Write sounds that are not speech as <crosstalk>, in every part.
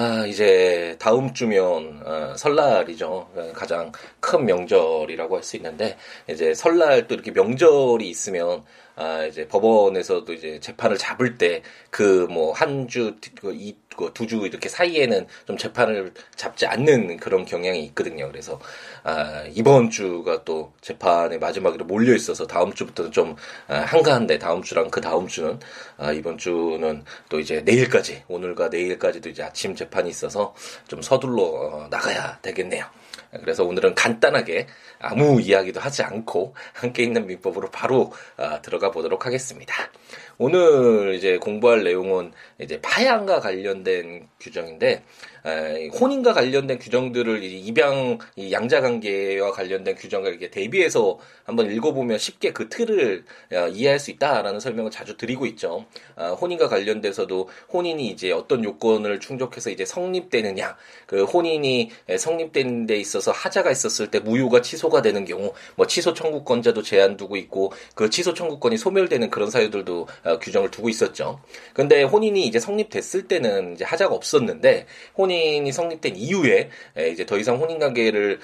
아, 이제 다음 주면 어, 설날이죠. 가장 큰 명절이라고 할 수 있는데 이제 설날 또 이렇게 명절이 있으면 아, 이제 법원에서도 이제 재판을 잡을 때 그 뭐 한 주, 그 이, 그 두 주 이렇게 사이에는 좀 재판을 잡지 않는 그런 경향이 있거든요. 그래서 아, 이번 주가 또 재판의 마지막으로 몰려 있어서 다음 주부터는 좀 아, 한가한데 다음 주랑 그 다음 주는 아, 이번 주는 또 이제 내일까지 오늘과 내일까지도 이제 아침 재판이 있어서 좀 서둘러 어, 나가야 되겠네요. 그래서 오늘은 간단하게 아무 이야기도 하지 않고 함께 있는 민법으로 바로 아, 들어가 보도록 하겠습니다. 오늘 이제 공부할 내용은 이제 파양과 관련된 규정인데 혼인과 관련된 규정들을 입양 양자 관계와 관련된 규정을 이렇게 대비해서 한번 읽어보면 쉽게 그 틀을 어, 이해할 수 있다라는 설명을 자주 드리고 있죠. 아, 혼인과 관련돼서도 혼인이 이제 어떤 요건을 충족해서 이제 성립되느냐, 그 혼인이 성립되는 데 있어서 하자가 있었을 때 무효가 취소가 되는 경우, 뭐 취소 청구권자도 제한 두고 있고 그 취소 청구권이 소멸되는 그런 사유들도 어, 규정을 두고 있었죠. 근데 혼인이 이제 성립됐을 때는 이제 하자가 없었는데 혼 인이 성립된 이후에 이제 더 이상 혼인 관계를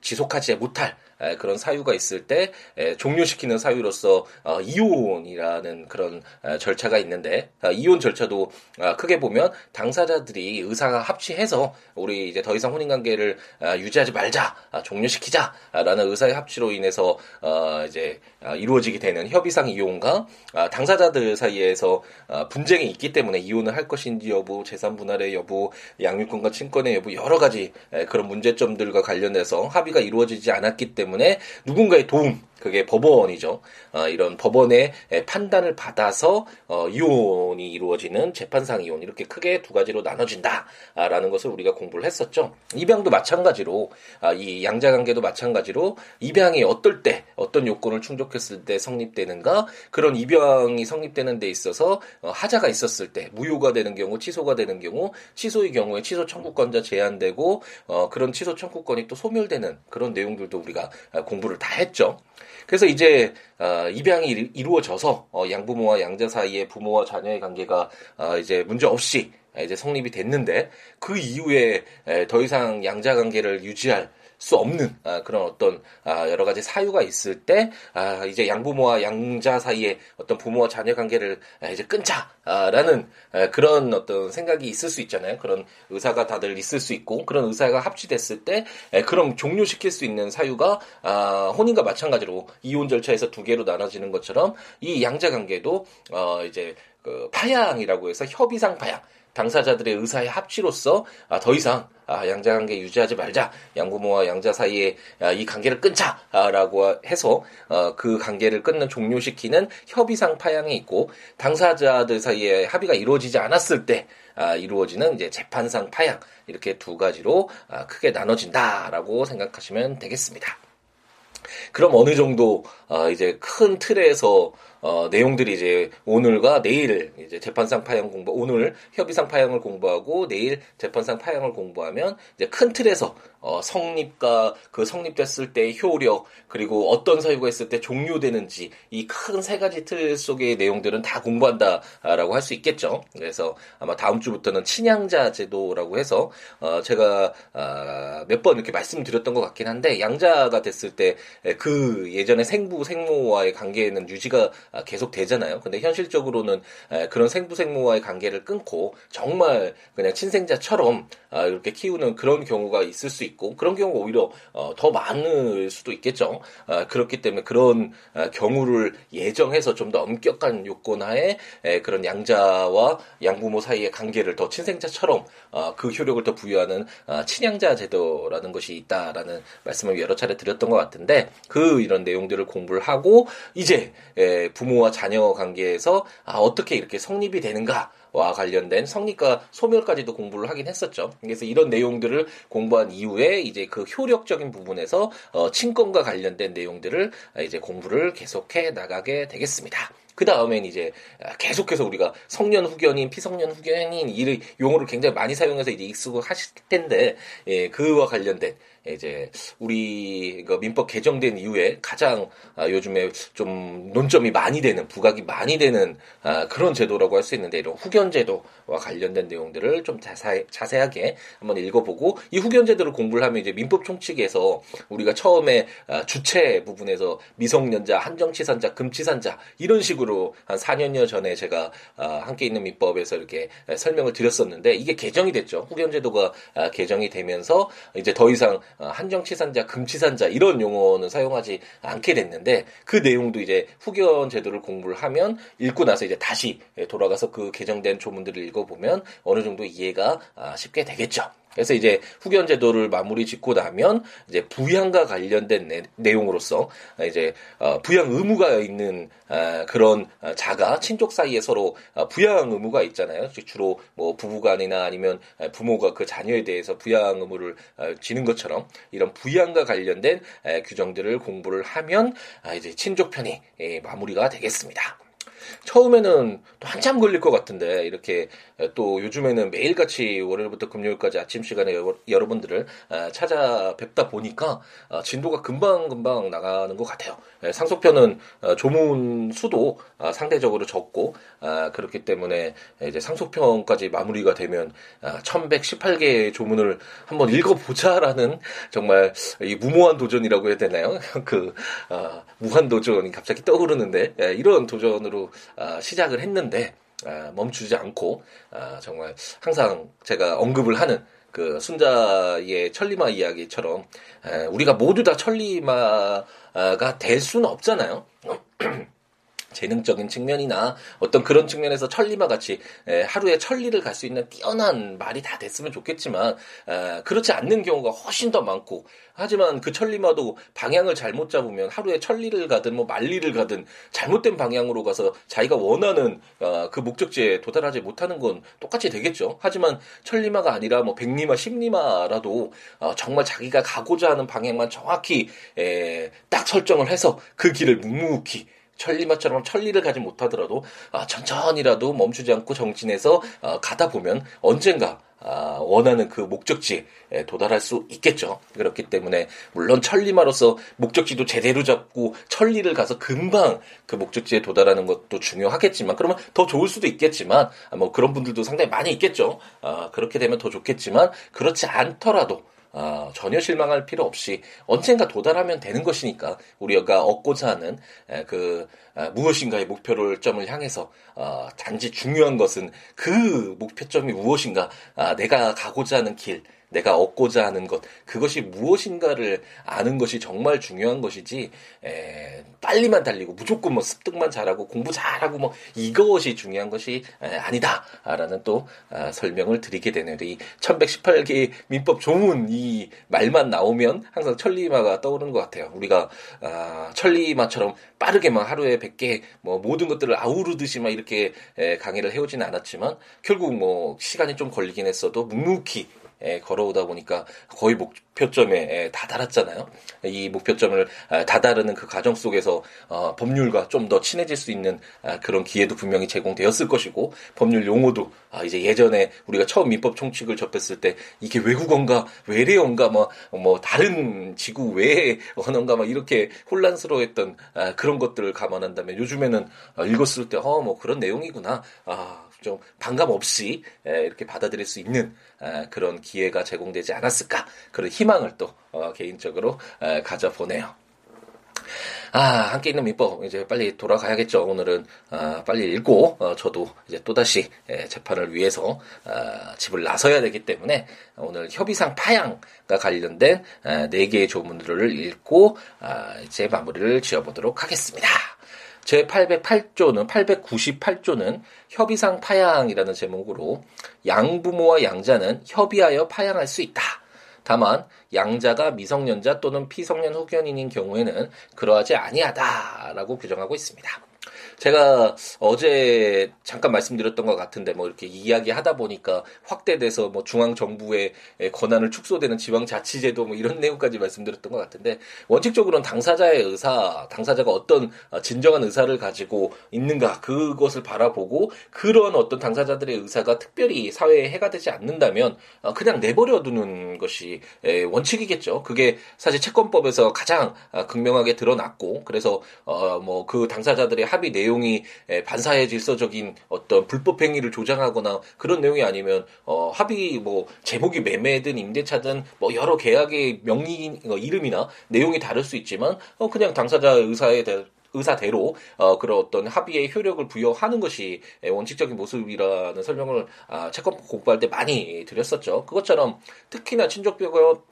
지속하지 못할 그런 사유가 있을 때 종료시키는 사유로서 어, 이혼이라는 그런 절차가 있는데 아, 이혼 절차도 아, 크게 보면 당사자들이 의사가 합치해서 우리 이제 더 이상 혼인 관계를 아, 유지하지 말자 종료시키자라는 의사의 합치로 인해서 어, 이제 이루어지게 되는 협의상 이혼과 당사자들 사이에서 분쟁이 있기 때문에 이혼을 할 것인지 여부 재산 분할의 여부 양육권과 친권의 여부 여러 가지 그런 문제점들과 관련해서 합의가 이루어지지 않았기 때문에 때문에 누군가의 도움 그게 법원이죠. 어, 이런 법원의 판단을 받아서 어, 이혼이 이루어지는 재판상 이혼 이렇게 크게 두 가지로 나눠진다라는 것을 우리가 공부를 했었죠. 입양도 마찬가지로 아, 이 양자 관계도 마찬가지로 입양이 어떨 때 어떤 요건을 충족했을 때 성립되는가 그런 입양이 성립되는 데 있어서 어, 하자가 있었을 때 무효가 되는 경우 취소가 되는 경우 취소의 경우에 취소 청구권자 제한되고 어, 그런 취소 청구권이 또 소멸되는 그런 내용들도 우리가 아, 공부를 다 했죠. 그래서 이제 어, 입양이 이루어져서 어, 양부모와 양자 사이에 부모와 자녀의 관계가 어, 이제 문제 없이 이제 성립이 됐는데 그 이후에 에, 더 이상 양자 관계를 유지할 수 없는 아, 그런 어떤 아, 여러 가지 사유가 있을 때 아, 이제 양부모와 양자 사이에 어떤 부모와 자녀 관계를 아, 이제 끊자라는 아, 그런 어떤 생각이 있을 수 있잖아요. 그런 의사가 다들 있을 수 있고 그런 의사가 합치됐을 때 에, 그럼 종료시킬 수 있는 사유가 아, 혼인과 마찬가지로 이혼 절차에서 두 개로 나눠지는 것처럼 이 양자 관계도 어, 이제 그 파양이라고 해서 협의상 파양 당사자들의 의사의 합치로서 아, 더 이상 아, 양자 관계 유지하지 말자. 양부모와 양자 사이에 아, 이 관계를 끊자라고 해서 어, 그 관계를 끊는 종료시키는 협의상 파양이 있고 당사자들 사이에 합의가 이루어지지 않았을 때 아, 이루어지는 이제 재판상 파양 이렇게 두 가지로 아, 크게 나눠진다라고 생각하시면 되겠습니다. 그럼 어느 정도 어, 이제 큰 틀에서 어, 내용들이 이제 오늘과 내일 이제 재판상 파양 공부 오늘 협의상 파양을 공부하고 내일 재판상 파양을 공부하면 이제 큰 틀에서 어, 성립과 그 성립됐을 때의 효력 그리고 어떤 사유가 있을 때 종료되는지 이 큰 세 가지 틀 속의 내용들은 다 공부한다라고 할 수 있겠죠. 그래서 아마 다음 주부터는 친양자 제도라고 해서 어, 제가 어, 몇번 이렇게 말씀드렸던 것 같긴 한데 양자가 됐을 때 그 예전에 생부 생모와의 관계는 유지가 계속 되잖아요. 근데 현실적으로는 그런 생부 생모와의 관계를 끊고 정말 그냥 친생자처럼 아, 이렇게 키우는 그런 경우가 있을 수 있고 그런 경우가 오히려 어, 더 많을 수도 있겠죠. 아, 그렇기 때문에 그런 아, 경우를 예정해서 좀 더 엄격한 요건하에 그런 양자와 양부모 사이의 관계를 더 친생자처럼 어, 그 효력을 더 부여하는 친양자 제도라는 것이 있다라는 말씀을 여러 차례 드렸던 것 같은데 그 이런 내용들을 공부를 하고 이제 예, 부모와 자녀 관계에서 아, 어떻게 이렇게 성립이 되는가 와 관련된 성립과 소멸까지도 공부를 하긴 했었죠. 그래서 이런 내용들을 공부한 이후에 이제 그 효력적인 부분에서 어, 친권과 관련된 내용들을 이제 공부를 계속해 나가게 되겠습니다. 그 다음엔 이제 계속해서 우리가 성년 후견인, 피성년 후견인 이 용어를 굉장히 많이 사용해서 이제 익숙하실 텐데 예, 그와 관련된 이제 우리 그 민법 개정된 이후에 가장 아, 요즘에 좀 논점이 많이 되는 부각이 많이 되는 아, 그런 제도라고 할 수 있는데 이런 후견 제도와 관련된 내용들을 좀 자세, 자세하게 한번 읽어보고 이 후견 제도를 공부를 하면 이제 민법 총칙에서 우리가 처음에 아, 주체 부분에서 미성년자, 한정치산자, 금치산자 이런 식으로 한 4년여 전에 제가 함께 있는 민법에서 이렇게 설명을 드렸었는데 이게 개정이 됐죠. 후견 제도가 개정이 되면서 이제 더 이상 어, 한정치산자, 금치산자 이런 용어는 사용하지 않게 됐는데 그 내용도 이제 후견 제도를 공부를 하면 읽고 나서 이제 다시 돌아가서 그 개정된 조문들을 읽어보면 어느 정도 이해가 아, 쉽게 되겠죠. 그래서 이제 후견 제도를 마무리 짓고 나면 이제 부양과 관련된 내, 용으로서 이제 어, 부양 의무가 있는 아, 그런 자가 친족 사이에 서로 어, 부양 의무가 있잖아요. 주로 뭐 부부간이나 아니면 부모가 그 자녀에 대해서 부양 의무를 어, 지는 것처럼 이런 부양과 관련된 규정들을 공부를 하면 아, 이제 친족 편이 예, 마무리가 되겠습니다. 처음에는 또 한참 걸릴 것 같은데 이렇게 또 요즘에는 매일같이 월요일부터 금요일까지 아침 시간에 여러, 분들을 아, 찾아뵙다 보니까 아, 진도가 금방금방 나가는 것 같아요. 예, 상속편은 아, 조문 수도 상대적으로 적고 그렇기 때문에 이제 상속편까지 마무리가 되면 1118개의 조문을 한번 읽어보자라는 정말 이 무모한 도전이라고 해야 되나요? <laughs> 그 무한 도전이 갑자기 떠오르는데 예, 이런 도전으로 시작을 했는데 아, 멈추지 않고 아, 정말 항상 제가 언급을 하는 그 순자의 천리마 이야기처럼 우리가 모두 다 천리마가 될 수는 없잖아요. <clears throat> 재능적인 측면이나 어떤 그런 측면에서 천리마 같이 하루에 천리를 갈 수 있는 뛰어난 말이 다 됐으면 좋겠지만 그렇지 않는 경우가 훨씬 더 많고 하지만 그 천리마도 방향을 잘못 잡으면 하루에 천리를 가든 뭐 만리를 가든 잘못된 방향으로 가서 자기가 원하는 어, 그 목적지에 도달하지 못하는 건 똑같이 되겠죠. 하지만 천리마가 아니라 뭐 백리마, 십리마라도 어, 정말 자기가 가고자 하는 방향만 정확히 딱 설정을 해서 그 길을 묵묵히 천리마처럼 천리를 가지 못하더라도 아, 천천히라도 멈추지 않고 정진해서 아, 가다 보면 언젠가 아, 원하는 그 목적지에 도달할 수 있겠죠. 그렇기 때문에 물론 천리마로서 목적지도 제대로 잡고 천리를 가서 금방 그 목적지에 도달하는 것도 중요하겠지만 그러면 더 좋을 수도 있겠지만 뭐 그런 분들도 상당히 많이 있겠죠. 아, 그렇게 되면 더 좋겠지만 그렇지 않더라도 어, 전혀 실망할 필요 없이 언젠가 도달하면 되는 것이니까 우리가 얻고자 하는 에, 그 에, 무엇인가의 목표를 점을 향해서 어, 단지 중요한 것은 그 목표점이 무엇인가 아, 내가 가고자 하는 길 내가 얻고자 하는 것 그것이 무엇인가를 아는 것이 정말 중요한 것이지 에, 빨리만 달리고 무조건 뭐 습득만 잘하고 공부 잘하고 뭐 이것이 중요한 것이 에, 아니다 라는 또 아, 설명을 드리게 되는 이 1118개 민법 조문 이 말만 나오면 항상 천리마가 떠오르는 것 같아요. 우리가 아, 천리마처럼 빠르게 만 하루에 100개 뭐 모든 것들을 아우르듯이 막 이렇게 에, 강의를 해오지는 않았지만 결국 뭐 시간이 좀 걸리긴 했어도 묵묵히 에, 걸어오다 보니까 거의 목표점에 에, 다다랐잖아요. 이 목표점을 아, 다다르는 그 과정 속에서 어, 법률과 좀 더 친해질 수 있는 아, 그런 기회도 분명히 제공되었을 것이고 법률 용어도 아, 이제 예전에 우리가 처음 민법 총칙을 접했을 때 이게 외국어인가 외래어인가 뭐, 뭐 다른 지구 외의 언어인가 막 이렇게 혼란스러워했던 아, 그런 것들을 감안한다면 요즘에는 아, 읽었을 때 어 뭐 그런 내용이구나 아, 좀 반감 없이 이렇게 받아들일 수 있는 그런 기회가 제공되지 않았을까 그런 희망을 또 어, 개인적으로 가져보네요. 아, 함께 있는 민법 이제 빨리 돌아가야겠죠. 오늘은 아, 빨리 읽고 어, 저도 이제 또 다시 재판을 위해서 아, 집을 나서야 되기 때문에 오늘 협의상 파양과 관련된 네 개의 조문들을 읽고 아, 이제 마무리를 지어보도록 하겠습니다. 제 808조는 898조는 협의상 파양이라는 제목으로 양부모와 양자는 협의하여 파양할 수 있다. 다만 양자가 미성년자 또는 피성년 후견인인 경우에는 그러하지 아니하다라고 규정하고 있습니다. 제가 어제 잠깐 말씀드렸던 것 같은데 뭐 이렇게 이야기하다 보니까 확대돼서 뭐 중앙 정부의 권한을 축소되는 지방 자치제도 뭐 이런 <laughs> 내용까지 말씀드렸던 것 같은데 원칙적으로는 당사자의 의사, 당사자가 어떤 진정한 의사를 가지고 있는가 그것을 바라보고 그런 어떤 당사자들의 의사가 특별히 사회에 해가 되지 않는다면 그냥 내버려 두는 것이 원칙이겠죠. 그게 사실 채권법에서 가장 극명하게 드러났고 그래서 어 뭐 그 당사자들의 합의 내 내용이 반사회 질서적인 어떤 불법 행위를 조장하거나 그런 내용이 아니면 어 합의 뭐 제목이 매매든 임대차든 뭐 여러 계약의 명의 어, 이름이나 내용이 다를 수 있지만 어 그냥 당사자 의사에 대해 의사대로 어, 그런 어떤 합의에 효력을 부여하는 것이 원칙적인 모습이라는 설명을 아, 채권 공부할 때 많이 드렸었죠. 그것처럼 특히나 친족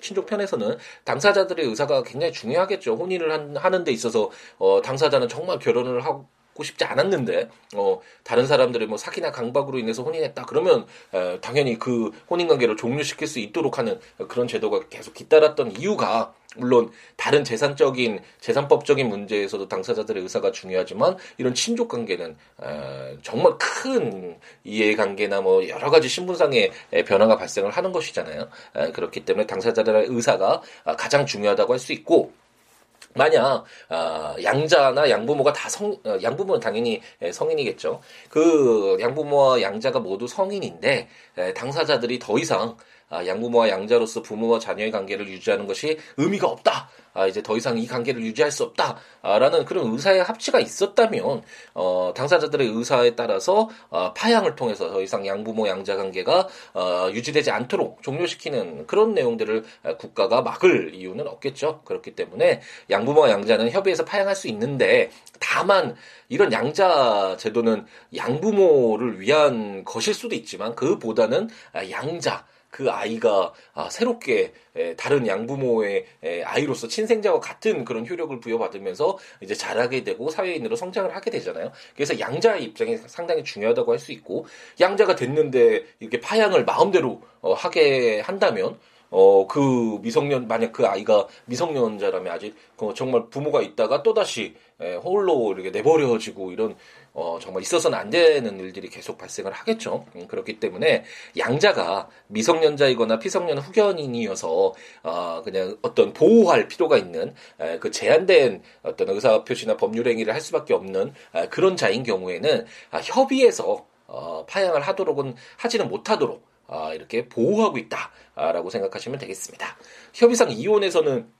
친족 편에서는 당사자들의 의사가 굉장히 중요하겠죠. 혼인을 한, 하는 데 있어서 어, 당사자는 정말 결혼을 하고 고 싶지 않았는데 어 다른 사람들의 뭐 사기나 강박으로 인해서 혼인했다 그러면 에, 당연히 그 혼인 관계를 종료시킬 수 있도록 하는 그런 제도가 계속 뒤따랐던 이유가 물론 다른 재산적인 재산법적인 문제에서도 당사자들의 의사가 중요하지만 이런 친족 관계는 에, 정말 큰 이해관계나 뭐 여러 가지 신분상의 변화가 발생을 하는 것이잖아요. 에, 그렇기 때문에 당사자들의 의사가 가장 중요하다고 할 수 있고 만약 어, 양자나 양부모가 다 성, 어, 양부모는 당연히 성인이겠죠. 그 양부모와 양자가 모두 성인인데 에, 당사자들이 더 이상 아, 양부모와 양자로서 부모와 자녀의 관계를 유지하는 것이 의미가 없다. 아, 이제 더 이상 이 관계를 유지할 수 없다 라는 그런 의사의 합치가 있었다면 어, 당사자들의 의사에 따라서 어, 파양을 통해서 더 이상 양부모 양자 관계가 어, 유지되지 않도록 종료시키는 그런 내용들을 국가가 막을 이유는 없겠죠. 그렇기 때문에 양부모와 양자는 협의해서 파양할 수 있는데 다만 이런 양자 제도는 양부모를 위한 것일 수도 있지만 그보다는 양자 그 아이가 아, 새롭게 에, 다른 양부모의 에, 아이로서 친생자와 같은 그런 효력을 부여받으면서 이제 자라게 되고 사회인으로 성장을 하게 되잖아요. 그래서 양자의 입장이 상당히 중요하다고 할 수 있고 양자가 됐는데 이렇게 파양을 마음대로 어, 하게 한다면 어, 그 미성년, 만약 그 아이가 미성년자라면 아직 그 정말 부모가 있다가 또다시 에, 홀로 이렇게 내버려지고 이런 어, 정말 있어서는 안 되는 일들이 계속 발생을 하겠죠. 음, 그렇기 때문에 양자가 미성년자이거나 피성년 후견인이어서 어, 그냥 어떤 보호할 필요가 있는 에, 그 제한된 어떤 의사 표시나 법률 행위를 할 수밖에 없는 에, 그런 자인 경우에는 아, 협의해서 어, 파양을 하도록은 하지는 못하도록 아, 이렇게 보호하고 있다라고 생각하시면 되겠습니다. 협의상 이혼에서는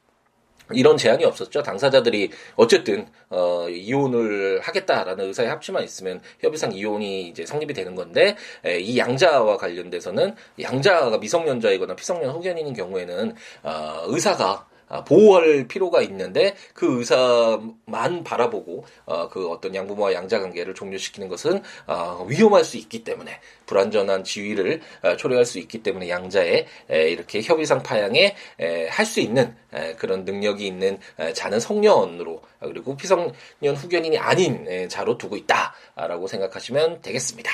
이런 제한이 없었죠. 당사자들이 어쨌든 어, 이혼을 하겠다라는 의사의 합치만 있으면 협의상 이혼이 이제 성립이 되는 건데 에, 이 양자와 관련돼서는 양자가 미성년자이거나 피성년 후견인인 경우에는 어, 의사가 아, 보호할 필요가 있는데 그 의사만 바라보고 어, 그 어떤 양부모와 양자 관계를 종료시키는 것은 어, 위험할 수 있기 때문에 불완전한 지위를 어, 초래할 수 있기 때문에 양자에 이렇게 협의상 파양에 할 수 있는 그런 능력이 있는 자는 성년으로 그리고 피성년 후견인이 아닌 자로 두고 있다라고 생각하시면 되겠습니다.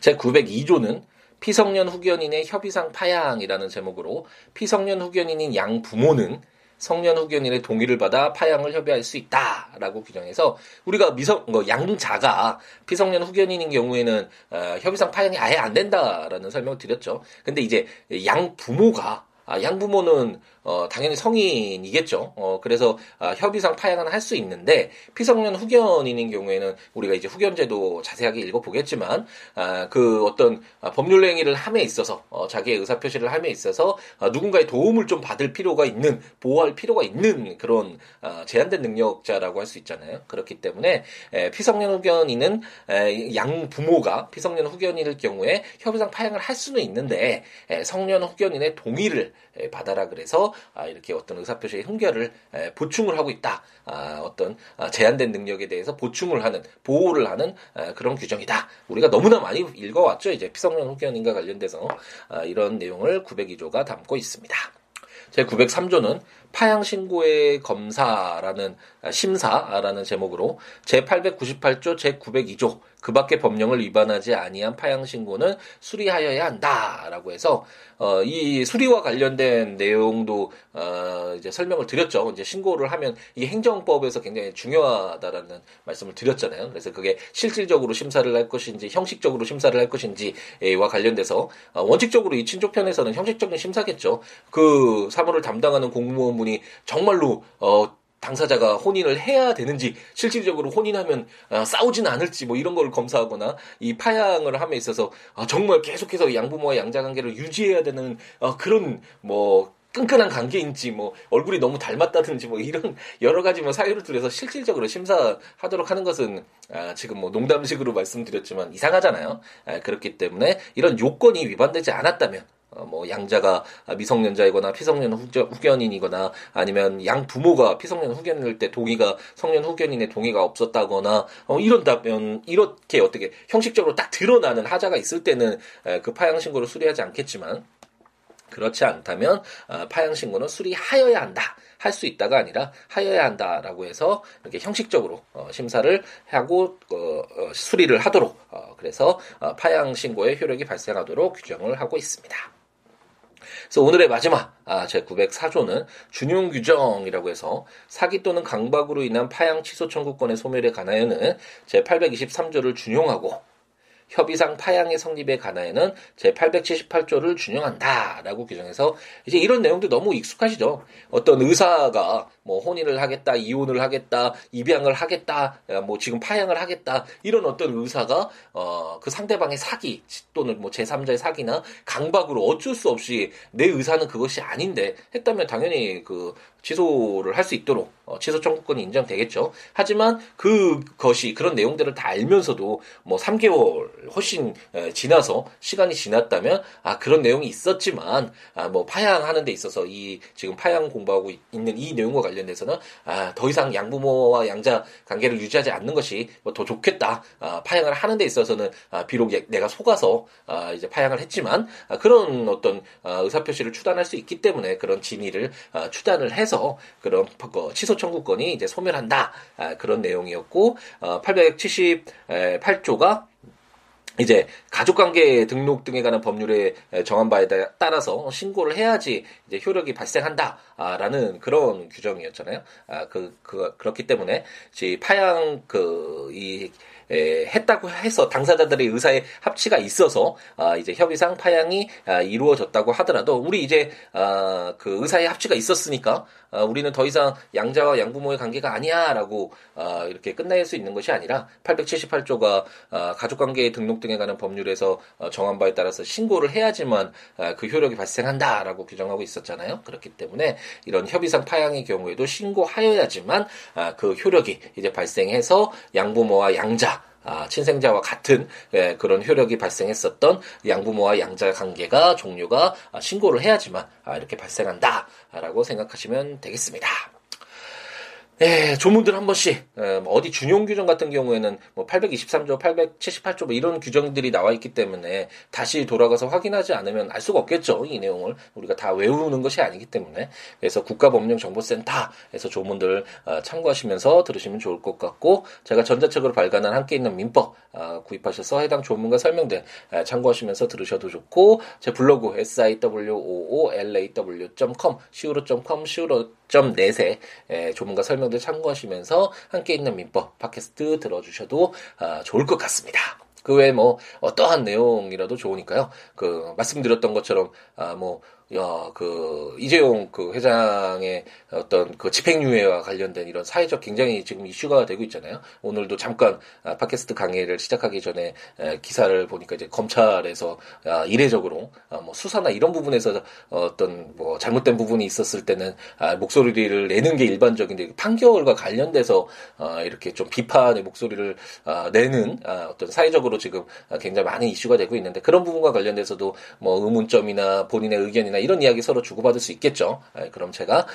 제 902조는 피성년 후견인의 협의상 파양이라는 제목으로 피성년 후견인인 양 부모는 성년 후견인의 동의를 받아 파양을 협의할 수 있다라고 규정해서 우리가 미성 뭐 양자가 피성년 후견인인 경우에는 어, 협의상 파양이 아예 안 된다라는 설명을 드렸죠. 근데 이제 양 부모가 아, 양 부모는 어, 당연히 성인이겠죠. 어, 그래서 아, 협의상 파양은 할 수 있는데 피성년 후견인인 경우에는 우리가 이제 후견제도 자세하게 읽어보겠지만 아, 그 어떤 아, 법률 행위를 함에 있어서 어, 자기의 의사 표시를 함에 있어서 아, 누군가의 도움을 좀 받을 필요가 있는 보호할 필요가 있는 그런 아, 제한된 능력자라고 할 수 있잖아요. 그렇기 때문에 에, 피성년 후견인은 에, 양 부모가 피성년 후견인일 경우에 협의상 파양을 할 수는 있는데 에, 성년 후견인의 동의를 에, 받아라 그래서 아, 이렇게 어떤 의사표시의 흥결을 보충을 하고 있다. 아, 어떤 아, 제한된 능력에 대해서 보충을 하는 보호를 하는 그런 규정이다. 우리가 너무나 많이 읽어왔죠. 이제 피성년 후견인과 관련돼서 이런 내용을 902조가 담고 있습니다. 제 903조는 파양 신고의 검사라는 아, 심사라는 제목으로 제 898조 제 902조 그 밖의 법령을 위반하지 아니한 파양 신고는 수리하여야 한다라고 해서 어, 이 수리와 관련된 내용도 어, 이제 설명을 드렸죠. 이제 신고를 하면 이 행정법에서 굉장히 중요하다라는 말씀을 드렸잖아요. 그래서 그게 실질적으로 심사를 할 것인지 형식적으로 심사를 할 것인지와 관련돼서 어, 원칙적으로 이 친족편에서는 형식적인 심사겠죠. 그 사무를 담당하는 공무원분이 정말로 어, 당사자가 혼인을 해야 되는지 실질적으로 혼인하면 어, 싸우지는 않을지 뭐 이런 걸 검사하거나 이 파양을 함에 있어서 어, 정말 계속해서 양부모와 양자 관계를 유지해야 되는 어, 그런 뭐 끈끈한 관계인지 뭐 얼굴이 너무 닮았다든지 뭐 이런 <laughs> 여러 가지 뭐 사유를 들여서 실질적으로 심사하도록 하는 것은 아, 지금 뭐 농담식으로 말씀드렸지만 이상하잖아요. 아, 그렇기 때문에 이런 요건이 위반되지 않았다면 어, 뭐 양자가 미성년자이거나 피성년 후견인이거나 아니면 양 부모가 피성년 후견일 때 동의가 성년 후견인의 동의가 없었다거나 어, 이런다면 이렇게 어떻게 형식적으로 딱 드러나는 하자가 있을 때는 에, 그 파양 신고를 수리하지 않겠지만 그렇지 않다면 어, 파양 신고는 수리하여야 한다. 할 수 있다가 아니라 하여야 한다라고 해서 이렇게 형식적으로 어, 심사를 하고 어, 어, 수리를 하도록 어, 그래서 어, 파양 신고의 효력이 발생하도록 규정을 하고 있습니다. 그래서 오늘의 마지막 아, 제 904조는 준용 규정이라고 해서 사기 또는 강박으로 인한 파양 취소 청구권의 소멸에 관하여는 제 823조를 준용하고 협의상 파양의 성립에 관하여는 제 878조를 준용한다라고 규정해서 이제 이런 내용도 너무 익숙하시죠. 어떤 의사가 뭐 혼인을 하겠다, 이혼을 하겠다, 입양을 하겠다, 뭐 지금 파양을 하겠다 이런 어떤 의사가 어 그 상대방의 사기 또는 뭐 제3자의 사기나 강박으로 어쩔 수 없이 내 의사는 그것이 아닌데 했다면 당연히 그 취소를 할 수 있도록 어, 취소 청구권이 인정되겠죠. 하지만 그것이 그런 내용들을 다 알면서도 뭐 3개월 훨씬 에, 지나서 시간이 지났다면 아 그런 내용이 있었지만 아 뭐 파양하는 데 있어서 이 지금 파양 공부하고 있는 이 내용과 관련돼서는 아 더 이상 양부모와 양자 관계를 유지하지 않는 것이 뭐 더 좋겠다. 아 파양을 하는 데 있어서는 아 비록 내가 속아서 아 이제 파양을 했지만 아 그런 어떤 아 의사 표시를 추단할 수 있기 때문에 그런 진위를 아 추단을 해서 그런 취소 청구권이 이제 소멸한다 아, 그런 내용이었고 어, 878조가 이제 가족관계 등록 등에 관한 법률에 정한 바에 따라서 신고를 해야지 이제 효력이 발생한다라는 그런 규정이었잖아요. 아, 그, 그, 그렇기 때문에, 파양, 그, 이, 에, 했다고 해서 당사자들의 의사의 합치가 있어서 아, 이제 협의상 파양이 아, 이루어졌다고 하더라도 우리 이제 아, 그 의사의 합치가 있었으니까 아, 우리는 더 이상 양자와 양부모의 관계가 아니야라고 아, 이렇게 끝낼 수 있는 것이 아니라 878조가 아, 가족관계 등록 등에 관한 법률에서 어, 정한 바에 따라서 신고를 해야지만 아, 그 효력이 발생한다라고 규정하고 있었잖아요. 그렇기 때문에 이런 협의상 파양의 경우에도 신고하여야지만 아, 그 효력이 이제 발생해서 양부모와 양자 아, 친생자와 같은 예, 그런 효력이 발생했었던 양부모와 양자 관계가 종료가 아, 신고를 해야지만 아, 이렇게 발생한다라고 생각하시면 되겠습니다. 예, 조문들 한 번씩. 예, 뭐 어디 준용 규정 같은 경우에는 뭐 823조, 878조 뭐 이런 규정들이 나와 있기 때문에 다시 돌아가서 확인하지 않으면 알 수가 없겠죠. 이 내용을. 우리가 다 외우는 것이 아니기 때문에. 그래서 국가법령정보센터에서 조문들 어, 참고하시면서 들으시면 좋을 것 같고 제가 전자책으로 발간한 함께 있는 민법 어, 구입하셔서 해당 조문과 설명들 어, 참고하시면서 들으셔도 좋고 제 블로그 siwoolaw.com siwo.com siwo.net에 조문과 설명 내용들 참고하시면서 함께 있는 민법 팟캐스트 들어주셔도 아, 좋을 것 같습니다. 그 외에 뭐 어떠한 내용이라도 좋으니까요. 그 말씀드렸던 것처럼 아뭐 야, 그, 이재용 그 회장의 어떤 그 집행유예와 관련된 이런 사회적 굉장히 지금 이슈가 되고 있잖아요. 오늘도 잠깐 아, 팟캐스트 강의를 시작하기 전에 에, 기사를 보니까 이제 검찰에서 아, 이례적으로 아, 뭐 수사나 이런 부분에서 어떤 뭐 잘못된 부분이 있었을 때는 아, 목소리를 내는 게 일반적인데 판결과 관련돼서 아, 이렇게 좀 비판의 목소리를 아, 내는 아, 어떤 사회적으로 지금 굉장히 많은 이슈가 되고 있는데 그런 부분과 관련돼서도 뭐 의문점이나 본인의 의견이나 이런 이야기 서로 주고받을 수 있겠죠. 그럼 제가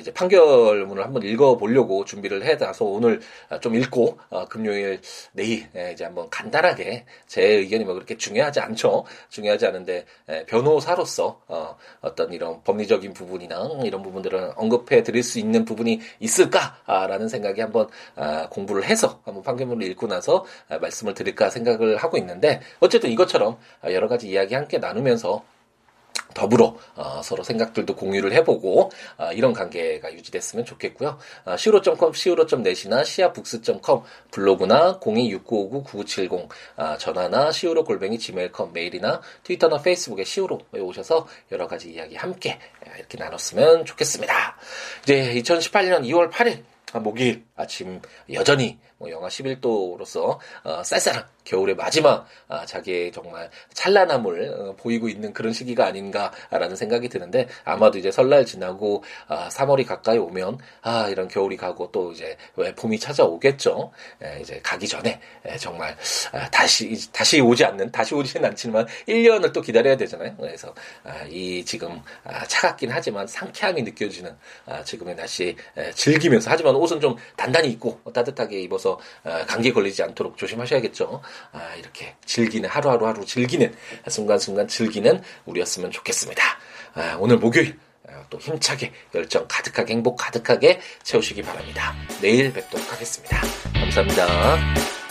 이제 판결문을 한번 읽어보려고 준비를 해놔서 오늘 좀 읽고 어, 금요일 내일 이제 한번 간단하게 제 의견이 뭐 그렇게 중요하지 않죠. 중요하지 않은데 변호사로서 어, 어떤 이런 법리적인 부분이나 이런 부분들을 언급해 드릴 수 있는 부분이 있을까라는 생각이 한번 아, 공부를 해서 한번 판결문을 읽고 나서 말씀을 드릴까 생각을 하고 있는데 어쨌든 이것처럼 여러 가지 이야기 함께 나누면서 더불어 어, 서로 생각들도 공유를 해보고 어, 이런 관계가 유지됐으면 좋겠고요. 어, siwo.com, siwo.net이나 시아북스.com 블로그나 026959-9970 어, 전화나 siwo 골뱅이 gmail.com 메일이나 트위터나 페이스북에 siwo에 오셔서 여러 가지 이야기 함께 이렇게 나눴으면 좋겠습니다. 이제 2018년 2월 8일 목요일 아침 여전히 뭐 영하 11도로서 어, 쌀쌀한 겨울의 마지막 아, 자기의 정말 찬란함을 어, 보이고 있는 그런 시기가 아닌가라는 생각이 드는데 아마도 이제 설날 지나고 아, 3월이 가까이 오면 아 이런 겨울이 가고 또 이제 왜 봄이 찾아오겠죠. 에, 이제 가기 전에 에, 정말 아, 다시 다시 오지 않는 다시 오지는 않지만 1년을 또 기다려야 되잖아요. 그래서 아, 이 지금 아, 차갑긴 하지만 상쾌함이 느껴지는 아, 지금의 날씨 에, 즐기면서 하지만 옷은 좀 단단히 입고 따뜻하게 입어서 어, 감기 걸리지 않도록 조심하셔야겠죠. 아, 이렇게 즐기는 하루하루 하루 즐기는 순간순간 즐기는 우리였으면 좋겠습니다. 아, 오늘 목요일 어, 또 힘차게 열정 가득하게 행복 가득하게 채우시기 바랍니다. 내일 뵙도록 하겠습니다. 감사합니다.